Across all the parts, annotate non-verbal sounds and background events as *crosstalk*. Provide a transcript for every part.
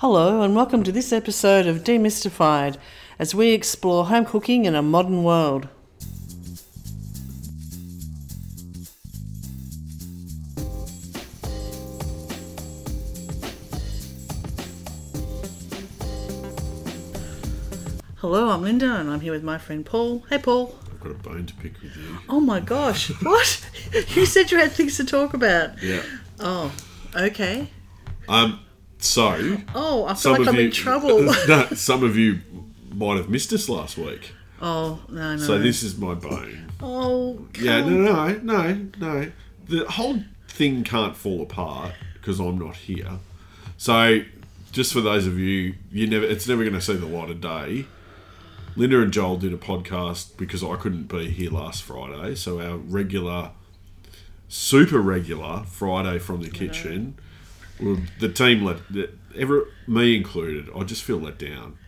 Hello, and welcome to this episode of Demystified as we explore home cooking in a modern world. Hello, I'm Linda, and I'm here with my friend Paul. Hey, Paul. I've got a bone to pick with you. Oh my gosh, *laughs* what? you said you had things to talk about. Yeah. Oh, okay. Um. So Oh, I feel like I'm you, in trouble. *laughs* no, some of you might have missed us last week. oh, no, no. So this is my bone. Oh, Yeah. No. No. No. No. The whole thing can't fall apart because I'm not here. So just for those of you, you never. It's never going to see the light of day. Linda and Joel did a podcast because I couldn't be here last Friday. So our regular, super regular Friday from the kitchen, well, the team let the- ever me included. I just feel let down.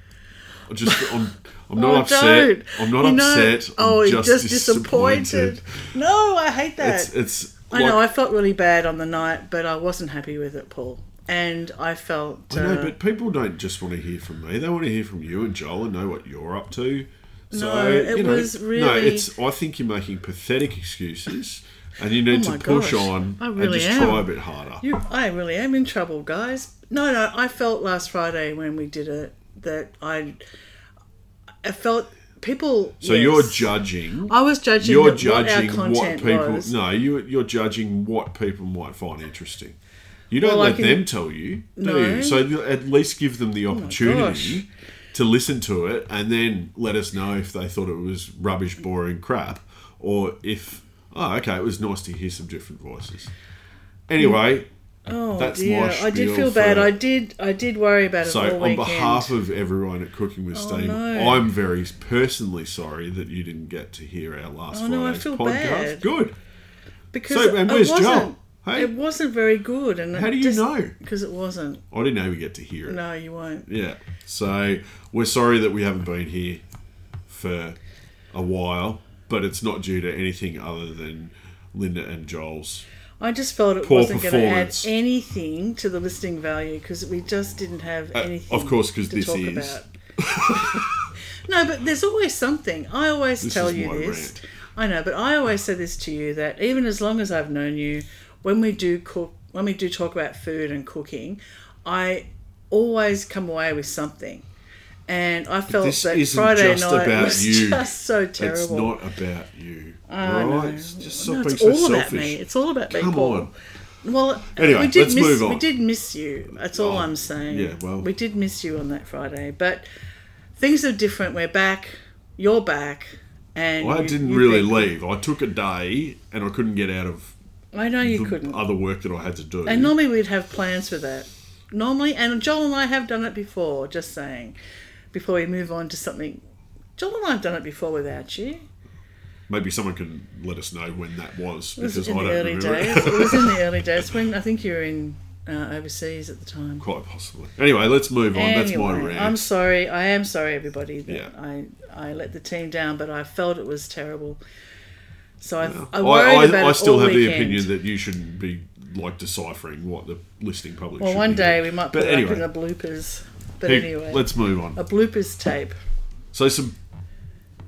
I just *laughs* I'm I'm not Oh, upset. don't. I'm not You upset. I'm oh, you're just, just disappointed. No, I hate that. It's it's. I know. I felt really bad on the night, but I wasn't happy with it, Paul. And I felt. I know, uh, but people don't just want to hear from me. They want to hear from you and Joel and know what you're up to. So, No, it you know, was No, it's. I think you're making pathetic excuses, and you need Oh to push gosh, on I and just am. try a bit harder. you, I really am in trouble, guys. No, no. I felt last Friday when we did it that I. I felt people. so yes. you're judging. I was judging. You're judging what, what, people. was. No, you you're judging what people might find interesting. You don't Well, let can- them tell you, do No. Oh you? So at least give them the oh gosh. opportunity to listen to it, and then let us know if they thought it was rubbish, boring crap, or if oh, okay, it was nice to hear some different voices. Anyway, Oh That's dear, my I did spiel feel bad. for- I did. I did worry about it so all on weekend. behalf of everyone at Cooking with oh, Steam, Oh, no. I'm very personally sorry that you didn't get to hear our last Oh, no, I Friday's feel podcast. bad. Good. because So, and where's it wasn't. Joel? Hey? It wasn't very good, and How do you know? Because it wasn't. I didn't know we get to hear it. No, you won't. Yeah. So we're sorry that we haven't been here for a while, but it's not due to anything other than Linda and Joel's. I just felt it wasn't going to add anything to the listing value because we just didn't have Uh, anything. of course, because this is- about. *laughs* no, but there's always something. I always This tell you this. rant. I know, but I always say this to you that even as long as I've known you, when we do cook, when we do talk about food and cooking, I always come away with something. And I felt This that isn't Friday just night about was *laughs* you. just so terrible. It's not about you. I all know. right? It's just stop No, being it's so all selfish. about me. It's all about me. Come on. Well, Anyway, we did let's miss, move We did miss you. That's all Oh, I'm saying. yeah, well- we did miss you on that Friday, but things are different. We're back. You're back, and I you- didn't really been- leave. I took a day and I couldn't get out of I know you couldn't. other work that I had to do. And normally we'd have plans for that. Normally, and Joel and I have done it before. Just saying, before we move on to something. Joel and I have done it before without you. Maybe someone can let us know when that was It was because I in don't the early remember. days. it was in the *laughs* early days when I think you were in uh, overseas at the time. Quite possibly. Anyway, let's move on. That's my Anyway, rant. I'm sorry. I am sorry, everybody, that Yeah. I, I let the team down, but I felt it was terrible. So I, I I, worried I, about I it still have the opinion that you shouldn't be like deciphering what the listing public. Well, one be day doing. we might But put anyway, it up in a bloopers. But anyway, let's move on. a bloopers tape. So some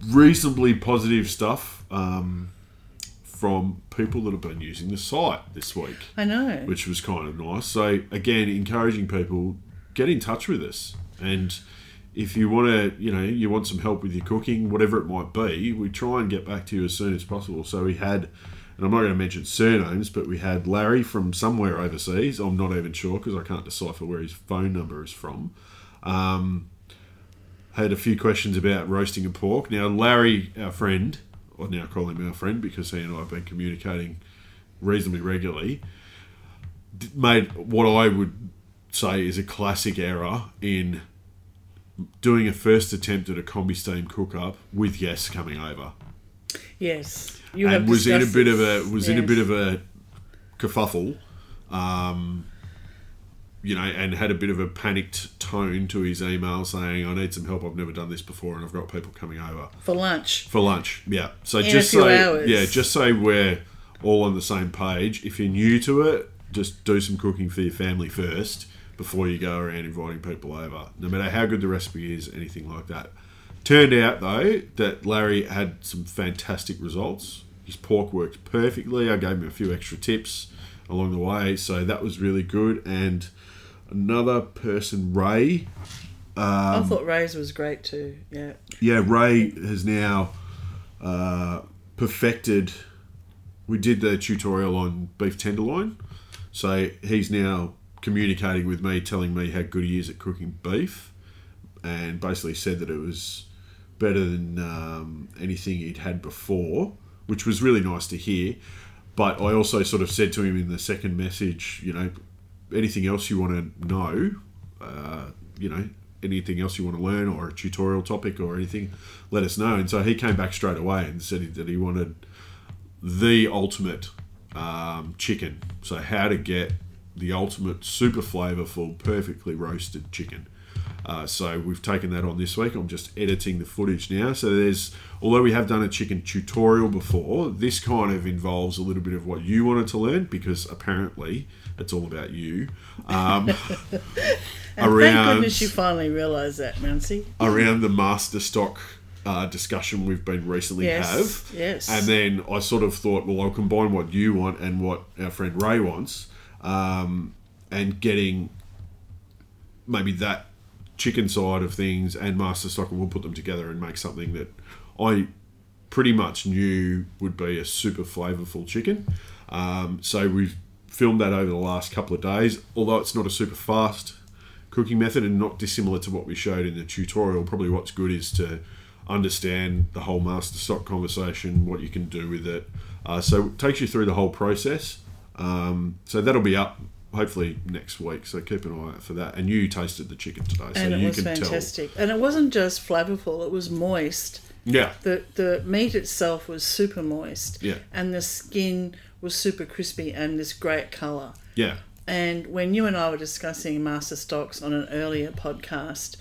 reasonably positive stuff um, from people that have been using the site this week, I know. which was kind of nice. So again, encouraging people get in touch with us, and if you want to, you know, you want some help with your cooking, whatever it might be, we try and get back to you as soon as possible. So we had. And I'm not going to mention surnames, but we had Larry from somewhere overseas. I'm not even sure because I can't decipher where his phone number is from. Um, had a few questions about roasting a pork. Now, Larry, our friend, I now call him our friend because he and I have been communicating reasonably regularly, made what I would say is a classic error in doing a first attempt at a combi steam cook up with guests coming over, Yes, you have and was in a bit of a was in a bit of a kerfuffle. Um, you know, and had a bit of a panicked tone to his email saying, "I need some help. I've never done this before, and I've got people coming over." for lunch. for lunch. Yeah. So In just so hours. yeah, just so we're all on the same page. If you're new to it, just do some cooking for your family first before you go around inviting people over, no matter how good the recipe is, anything like that. Turned out though that Larry had some fantastic results. His pork worked perfectly. I gave him a few extra tips along the way, so that was really good. And another person, Ray, I Um, thought Ray's was great too. Yeah. yeah, Ray has now uh, perfected. We did the tutorial on beef tenderloin, so he's now communicating with me, telling me how good he is at cooking beef, and basically said that it was better than um, anything he'd had before, which was really nice to hear. But I also sort of said to him in the second message, you know, anything else you want to know, uh, you know, anything else you want to learn or a tutorial topic or anything, let us know. And so he came back straight away and said that he wanted the ultimate um, chicken. So how to get the ultimate super flavorful, perfectly roasted chicken. Uh, so we've taken that on this week. I'm just editing the footage now. So there's, although we have done a chicken tutorial before, this kind of involves a little bit of what you wanted to learn because apparently it's all about you. Um, *laughs* *laughs* And around thank goodness you finally realised that, Nancy. around the master stock uh, discussion we've been recently Yes, have. yes. And then I sort of thought, well, I'll combine what you want and what our friend Ray wants, um, and getting maybe that chicken side of things and master stock, and we'll put them together and make something that I pretty much knew would be a super flavorful chicken. Um, so we've filmed that over the last couple of days, although it's not a super fast cooking method and not dissimilar to what we showed in the tutorial. Probably what's good is to understand the whole master stock conversation, what you can do with it. Uh, so it takes you through the whole process. Um, so that'll be up hopefully next week. So keep an eye out for that. And you tasted the chicken today, so and it you was can fantastic. And it wasn't just flavourful; it was moist. Yeah, the The meat itself was super moist. Yeah. And the skin was super crispy and this great colour. yeah, And when you and I were discussing master stocks on an earlier podcast,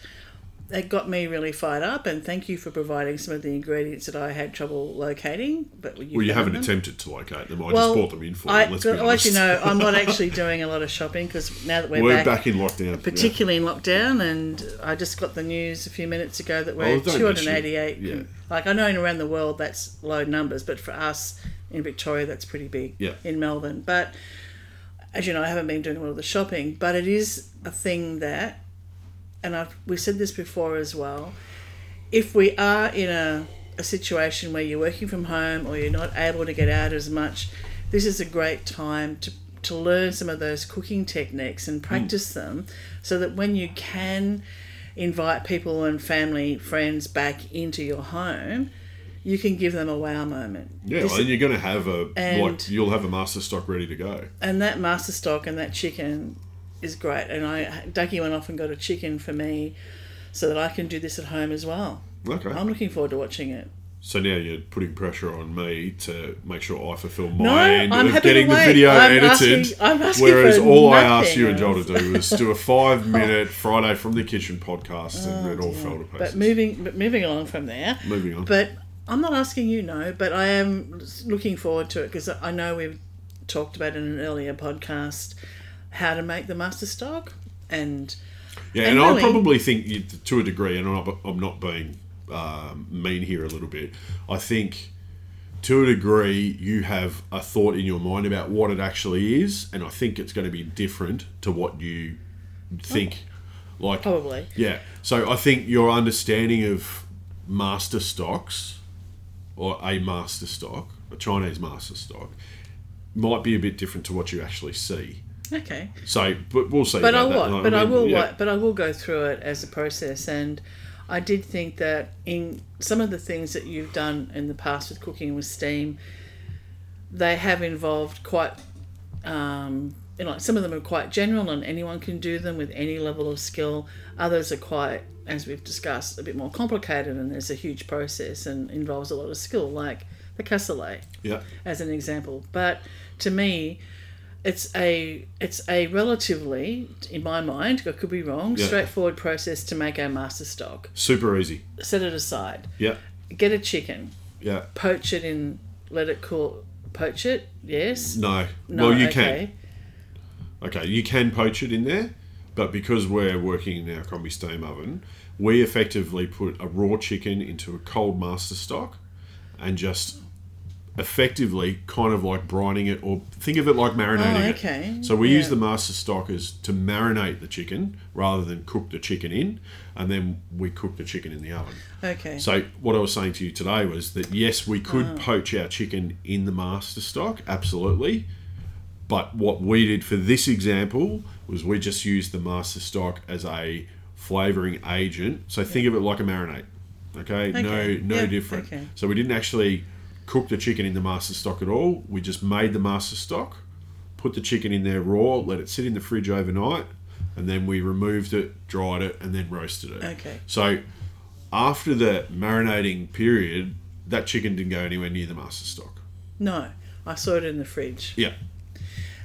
it got me really fired up. And thank you for providing some of the ingredients that I had trouble locating. But you Well, you haven't them. attempted to locate them. I Well, just bought them in for I, you. Let's well, honest. actually, no, I'm not *laughs* actually doing a lot of shopping because now that we're, We're back, back, in lockdown. particularly in lockdown, and I just got the news a few minutes ago that we're Oh, 288. mention it. Like I know in around the world that's low numbers, but for us in Victoria that's pretty big. Yeah. In Melbourne, but as you know, I haven't been doing a lot of the shopping, but it is a thing that, and I've we said this before as well. If we are in a a situation where you're working from home or you're not able to get out as much, this is a great time to to learn some of those cooking techniques and mm. practice them so that when you can invite people and family friends back into your home you can give them a wow moment Yeah, This- and you're going to have a And- like you'll have a master stock ready to go. and that master stock and that chicken is great and i Dougie went off and got a chicken for me so that i can do this at home as well Okay. i'm looking forward to watching it So now you're putting pressure on me to make sure I fulfil my No, end I'm of getting the video I'm edited. asking- I'm asking whereas all I asked you and Joel to do was do a five minute *laughs* oh. Friday from the kitchen podcast, and oh, it all fell to pieces. Oh, but moving but moving along from there Moving on. But I'm not asking you no, but I am looking forward to it because I know we've talked about in an earlier podcast how to make the master stock and Yeah, And and, I really- probably think you, to a degree, and I'm not, I'm not being um, mean here a little bit. I think to a degree you have a thought in your mind about what it actually is, and I think it's going to be different to what you think. Like, probably yeah. So I think your understanding of master stocks, or a master stock, a Chinese master stock, might be a bit different to what you actually see. Okay. So, but we'll see. But I will, I but I mean, will, yeah. but I will go through it as a process, and I did think that in some of the things that you've done in the past with cooking with steam, they have involved quite, um, you know, some of them are quite general, and anyone can do them with any level of skill. Others are quite, as we've discussed, a bit more complicated, and there's a huge process and involves a lot of skill, like the cassoulet Yeah. as an example. But to me, it's a it's a relatively, in my mind, I could be wrong, Yeah. straightforward process to make our master stock. Super easy. Set it aside. Yeah. Get a chicken, Yeah. poach it in, let it cool. Poach it, yes. No. No, well, you okay. can. Okay, you can poach it in there, but because we're working in our combi steam oven, we effectively put a raw chicken into a cold master stock and just effectively kind of like brining it or think of it like marinating Oh, it. okay. So we use the master stock as to marinate the chicken rather than cook the chicken in and then we cook the chicken in the oven. Okay. So what I was saying to you today was that yes, we could Uh-huh. poach our chicken in the master stock, absolutely. But what we did for this example was we just used the master stock as a flavoring agent. So think of it like a marinade. Okay, Okay. no, no Yeah, different. okay. So we didn't actually cook the chicken in the master stock at all. We just made the master stock, put the chicken in there raw, let it sit in the fridge overnight, and then we removed it, dried it, and then roasted it. Okay. So after the marinating period, that chicken didn't go anywhere near the master stock. no, I saw it in the fridge. Yeah.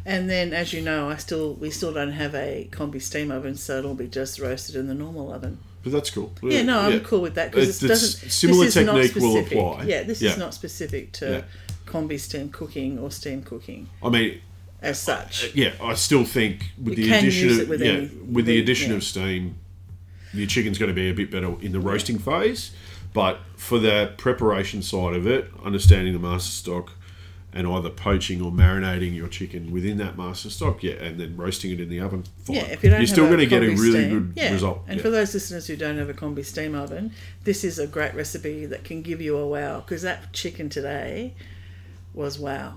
And then, as you know, I still we still don't have a combi steam oven, so it'll be just roasted in the normal oven. But that's cool. Yeah, no, I'm cool with that because It's- it doesn't. similar this is not technique will specific. apply. Yeah, this Yeah. is not specific to Yeah. combi steam cooking or steam cooking I mean, as such. yeah, I still think with You the addition of it with yeah, any- with the the- addition yeah. of steam, your chicken's going to be a bit better in the roasting phase. But for the preparation side of it, understanding the master stock and either poaching or marinating your chicken within that master stock, yeah, and then roasting it in the oven, fine. Yeah, if you don't you're still going to get a really steam- good yeah. result. And yeah. for those listeners who don't have a combi steam oven, this is a great recipe that can give you a wow because that chicken today was wow.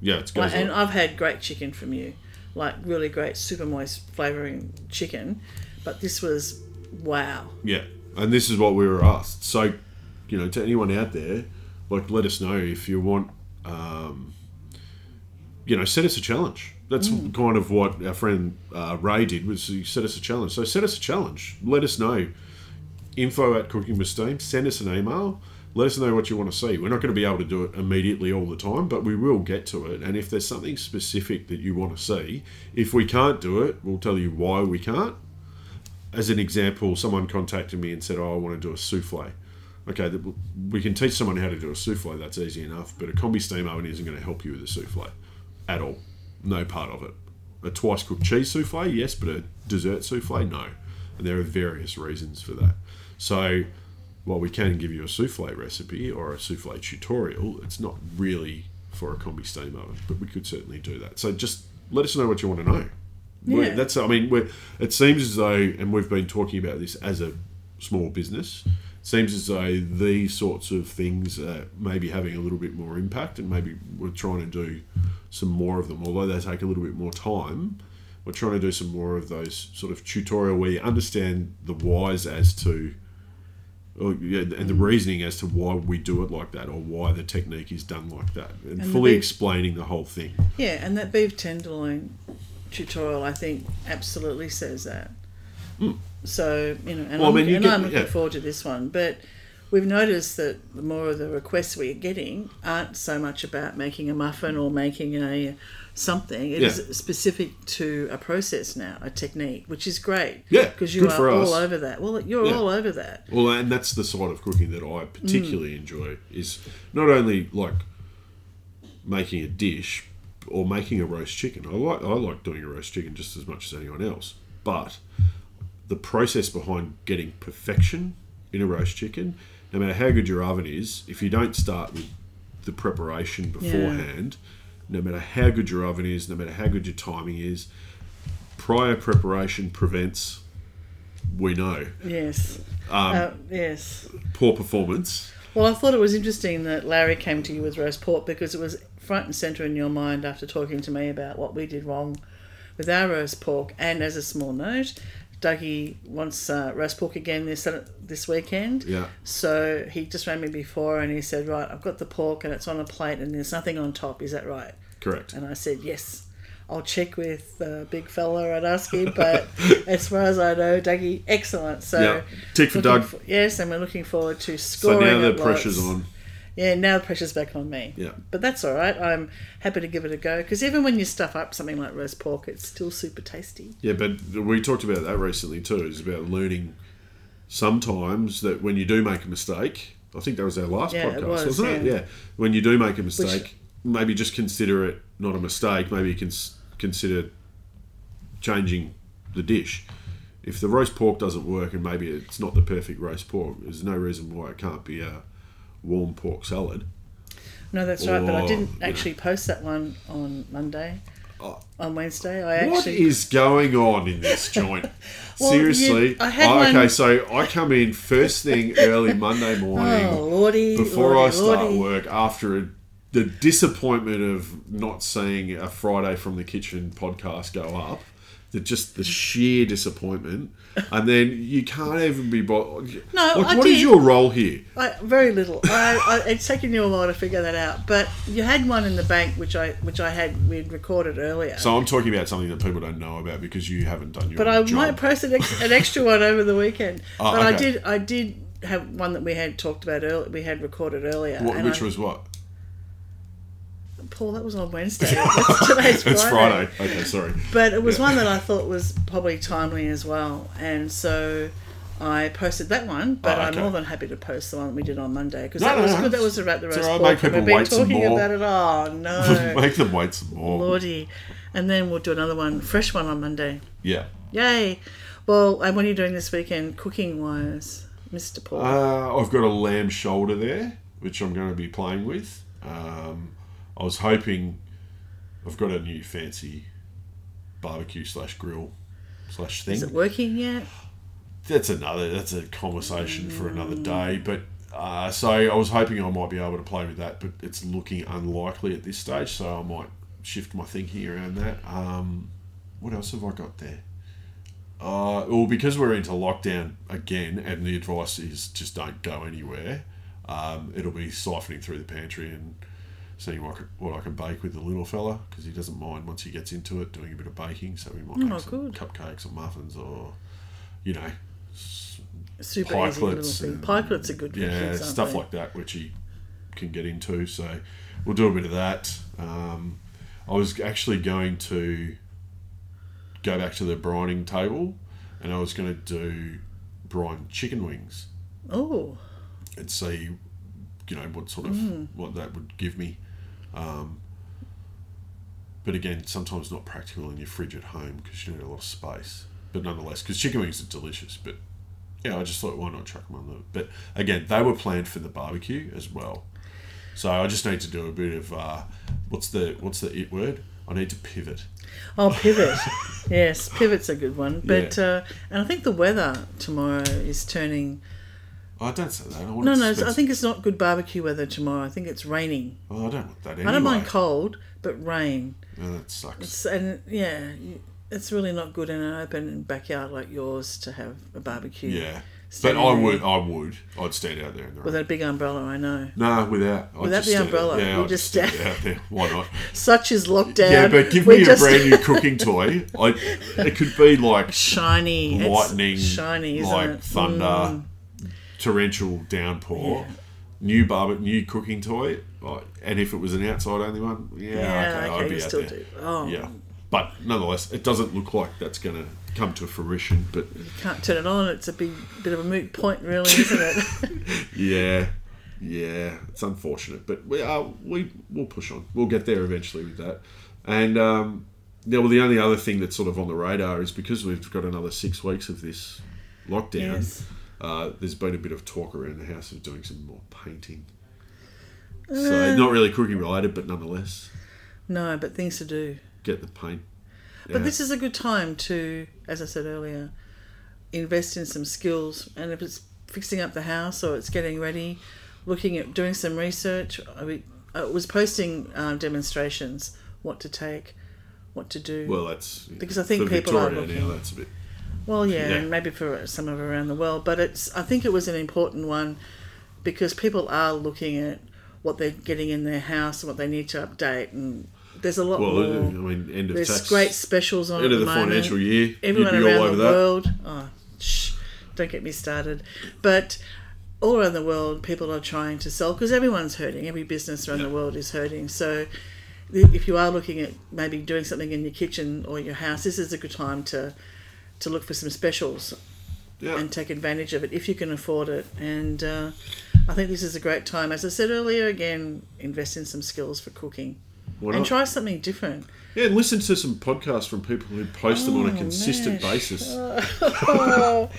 yeah, it's Like, and. I've had great chicken from you, like really great super moist flavoring chicken, but this was wow. Yeah, and this is what we were asked. So, you know, to anyone out there, like, let us know if you want. Um, you know, set us a challenge. That's Mm. kind of what our friend uh, Ray did. Was he set us a challenge? So set us a challenge. Let us know. Info at Cooking with Steam. Send us an email. Let us know what you want to see. We're not going to be able to do it immediately all the time, but we will get to it. And if there's something specific that you want to see, if we can't do it, we'll tell you why we can't as an example, someone contacted me and said, "Oh, I want to do a souffle." Okay, we can teach someone how to do a souffle. That's easy enough. But a combi steam oven isn't going to help you with a souffle at all. No part of it. A twice cooked cheese souffle, yes, but a dessert souffle, no. And there are various reasons for that. So, while we can give you a souffle recipe or a souffle tutorial, it's not really for a combi steam oven. But we could certainly do that. So just let us know what you want to know. We're- Yeah. That's I mean, we're, it seems as though, and we've been talking about this as a small business. Seems as though these sorts of things are maybe having a little bit more impact, and maybe we're trying to do some more of them. Although they take a little bit more time, we're trying to do some more of those sort of tutorial where you understand the whys as to, or, yeah, and the reasoning as to why we do it like that, or why the technique is done like that, and, the fully big- explaining the whole thing. Yeah, and that beef tenderloin tutorial, I think, absolutely says that. So you know, and. Well, I I'm, mean, and get- I'm looking yeah. forward to this one. But we've noticed that the more of the requests we're getting aren't so much about making a muffin or making a uh, something. It is Yeah. specific to a process now, a technique, which is great. Yeah, because you are all over that. Well, you're Yeah. all over that. Well, and that's the side of cooking that I particularly mm. enjoy is not only like making a dish or making a roast chicken. I like I like doing a roast chicken just as much as anyone else, but the process behind getting perfection in a roast chicken, no matter how good your oven is, if you don't start with the preparation beforehand, no matter how good your oven is, no matter how good your timing is, prior preparation prevents. We know Yes. Um, uh, yes. poor performance. Well, I thought it was interesting that Larry came to you with roast pork because it was front and centre in your mind after talking to me about what we did wrong with our roast pork. And as a small note, Dougie wants uh, roast pork again this this weekend. Yeah. So he just rang me before and he said, Right, I've got the pork and it's on a plate and there's nothing on top. Is that right? Correct. And I said, Yes. I'll check with the big fella and ask him, but *laughs* as far as I know, Dougie, excellent. So Yeah. Tick for Doug. for- yes, and we're looking forward to scoring. So now the pressure's lots. on. Yeah, now the pressure's back on me. Yeah. But that's all right. I'm happy to give it a go because even when you stuff up something like roast pork, it's still super tasty. Yeah, but we talked about that recently too. It's about learning sometimes that when you do make a mistake, I think that was our last Yeah, podcast, was, wasn't it? yeah. Yeah. When you do make a mistake, maybe just consider it not a mistake. Maybe you can consider changing the dish. If the roast pork doesn't work and maybe it's not the perfect roast pork, there's no reason why it can't be a warm pork salad. No, that's right. But I didn't you know. actually post that one on Monday. Oh. On Wednesday, I What actually. is going on in this *laughs* joint? Well, Seriously, you- I had Oh, one- okay. So I come in first thing early Monday *laughs* oh, morning. oh lordy! before lordy, I start lordy. work after a, the disappointment of not seeing a Friday from the Kitchen podcast go up. The just the sheer disappointment, and then you can't even be bothered. No, like, what is did. your role here? I, very little. I, I, it's taken you a while to figure that out, but you had one in the bank, which I which I had we'd recorded earlier. So I'm talking about something that people don't know about because you haven't done your but I job. might post an, ex, an extra one over the weekend. *laughs* Oh, but I did I did have one that we had talked about earlier. We had recorded earlier. What, which was what? Paul? That was on Wednesday. *laughs* That's today's It's Friday. Friday. Okay, sorry. But it was Yeah. one that I thought was probably timely as well, and so I posted that one. But Oh, I'm more than happy to post the one we did on Monday because No, that no, was no. good. That was about the roast right, pork. make people and We've been talking about it. Oh no, *laughs* Make them wait some more. lordy! And then we'll do another one, fresh one on Monday. Yeah. Yay! Well, and what are you doing this weekend, cooking wise, Mister Paul? Uh, I've got a lamb shoulder there, which I'm going to be playing with. Um, I was hoping I've got a new fancy barbecue slash grill slash thing. Is it working yet? That's another. That's a conversation for another day. But uh, so I was hoping I might be able to play with that, but it's looking unlikely at this stage. So I might shift my thinking around that. Um, what else have I got there? Uh, well, because we're into lockdown again, and the advice is just don't go anywhere. Um, it'll be siphoning through the pantry and seeing what, I can- what I can bake with the little fella because he doesn't mind once he gets into it doing a bit of baking. So we might Oh, make some good. cupcakes or muffins or, you know, Super easy little pikelets and- Pikelets are good for yeah, kids, stuff they? like that, which he can get into. So we'll do a bit of that. Um, I was actually going to go back to the brining table, and I was going to do brine chicken wings Oh, and see, you know, what sort of Mm. what that would give me. Um, but again, sometimes not practical in your fridge at home because you need a lot of space. But nonetheless, because chicken wings are delicious. But yeah, I just thought, why not chuck them on the? But again, they were planned for the barbecue as well. So I just need to do a bit of uh, what's the what's the it word? I need to pivot. Oh, pivot. yes, pivot's a good one. *laughs* But Yeah. uh, and I think the weather tomorrow is turning. Oh, don't say that. I No, no, I think it's not good barbecue weather tomorrow. I think it's raining. Oh, I don't want that anyway. I don't mind cold, but rain. Oh, that sucks. It's, and yeah, it's really not good in an open backyard like yours to have a barbecue. Yeah, but I would, I would, I'd stand out there in the rain. With a big umbrella, I know. No, without. I'd Without just the umbrella, Yeah, you just stand out there. Why not? *laughs* Such is lockdown. Yeah, but give We me a brand new cooking *laughs* toy. I, it could be like shiny. Lightning, shiny, like thunder, Mm. Torrential downpour. Yeah. New barbe- new cooking toy. Like, and if it was an outside only one, yeah, Yeah, okay, okay, I'd be out still there. do. Oh, Yeah, but nonetheless, it doesn't look like that's going to come to fruition. But you can't turn it on. It's a big bit of a moot point, really, isn't it? *laughs* *laughs* Yeah, yeah, it's unfortunate, but we are, we we'll push on. We'll get there eventually with that. And um, yeah, well, the only other thing that's sort of on the radar is because we've got another six weeks of this lockdown. Yes. Uh, there's been a bit of talk around the house of doing some more painting. Uh. So not really cooking related, but nonetheless, no, but things to do. get the paint. But out. this is a good time to, as I said earlier, invest in some skills. And if it's fixing up the house or it's getting ready, looking at doing some research. I, mean, I was posting um, demonstrations, what to take, what to do. well, that's Because I think people are looking- now. That's a bit. Well, yeah, Yeah. and maybe for some of around the world, but it's. I think it was an important one because people are looking at what they're getting in their house and what they need to update, and there's a lot Well, more. I mean, end of There's tax, great specials on end of the, the financial year. Everyone around all over the that. world. Oh, shh! Don't get me started. But all around the world, people are trying to sell because everyone's hurting. Every business around the world is hurting. So, if you are looking at maybe doing something in your kitchen or your house, this is a good time to to look for some specials Yeah. and take advantage of it if you can afford it. And uh, I think this is a great time. As I said earlier, again, invest in some skills for cooking. Why and not? try something different. Yeah, and listen to some podcasts from people who post them on a Oh, consistent man. basis. *laughs* Oh,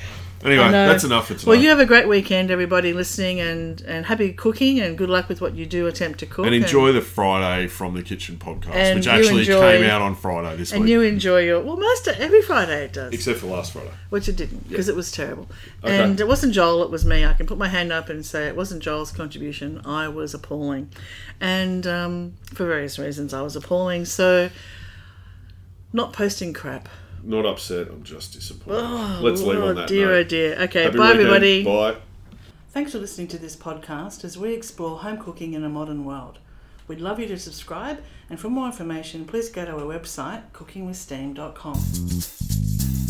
Anyway, that's enough for tonight. well, you have a great weekend, everybody listening, and, and happy cooking, and good luck with what you do attempt to cook. and enjoy the Friday from the Kitchen podcast, And which you actually enjoy- came out on Friday this week. and week, you enjoy your well, most every Friday it does, except for last Friday. which it didn't because it was terrible. Okay. And it wasn't Joel; it was me. I can put my hand up and say it wasn't Joel's contribution. I was appalling, and um, for various reasons, I was appalling. So, not posting crap. Not upset. I'm just disappointed. Oh, Let's leave on Lord, that dear, oh note. oh dear. Okay, Happy bye, weekend. everybody. Bye. Thanks for listening to this podcast as we explore home cooking in a modern world. We'd love you to subscribe, and for more information, please go to our website, cookingwithsteam.com.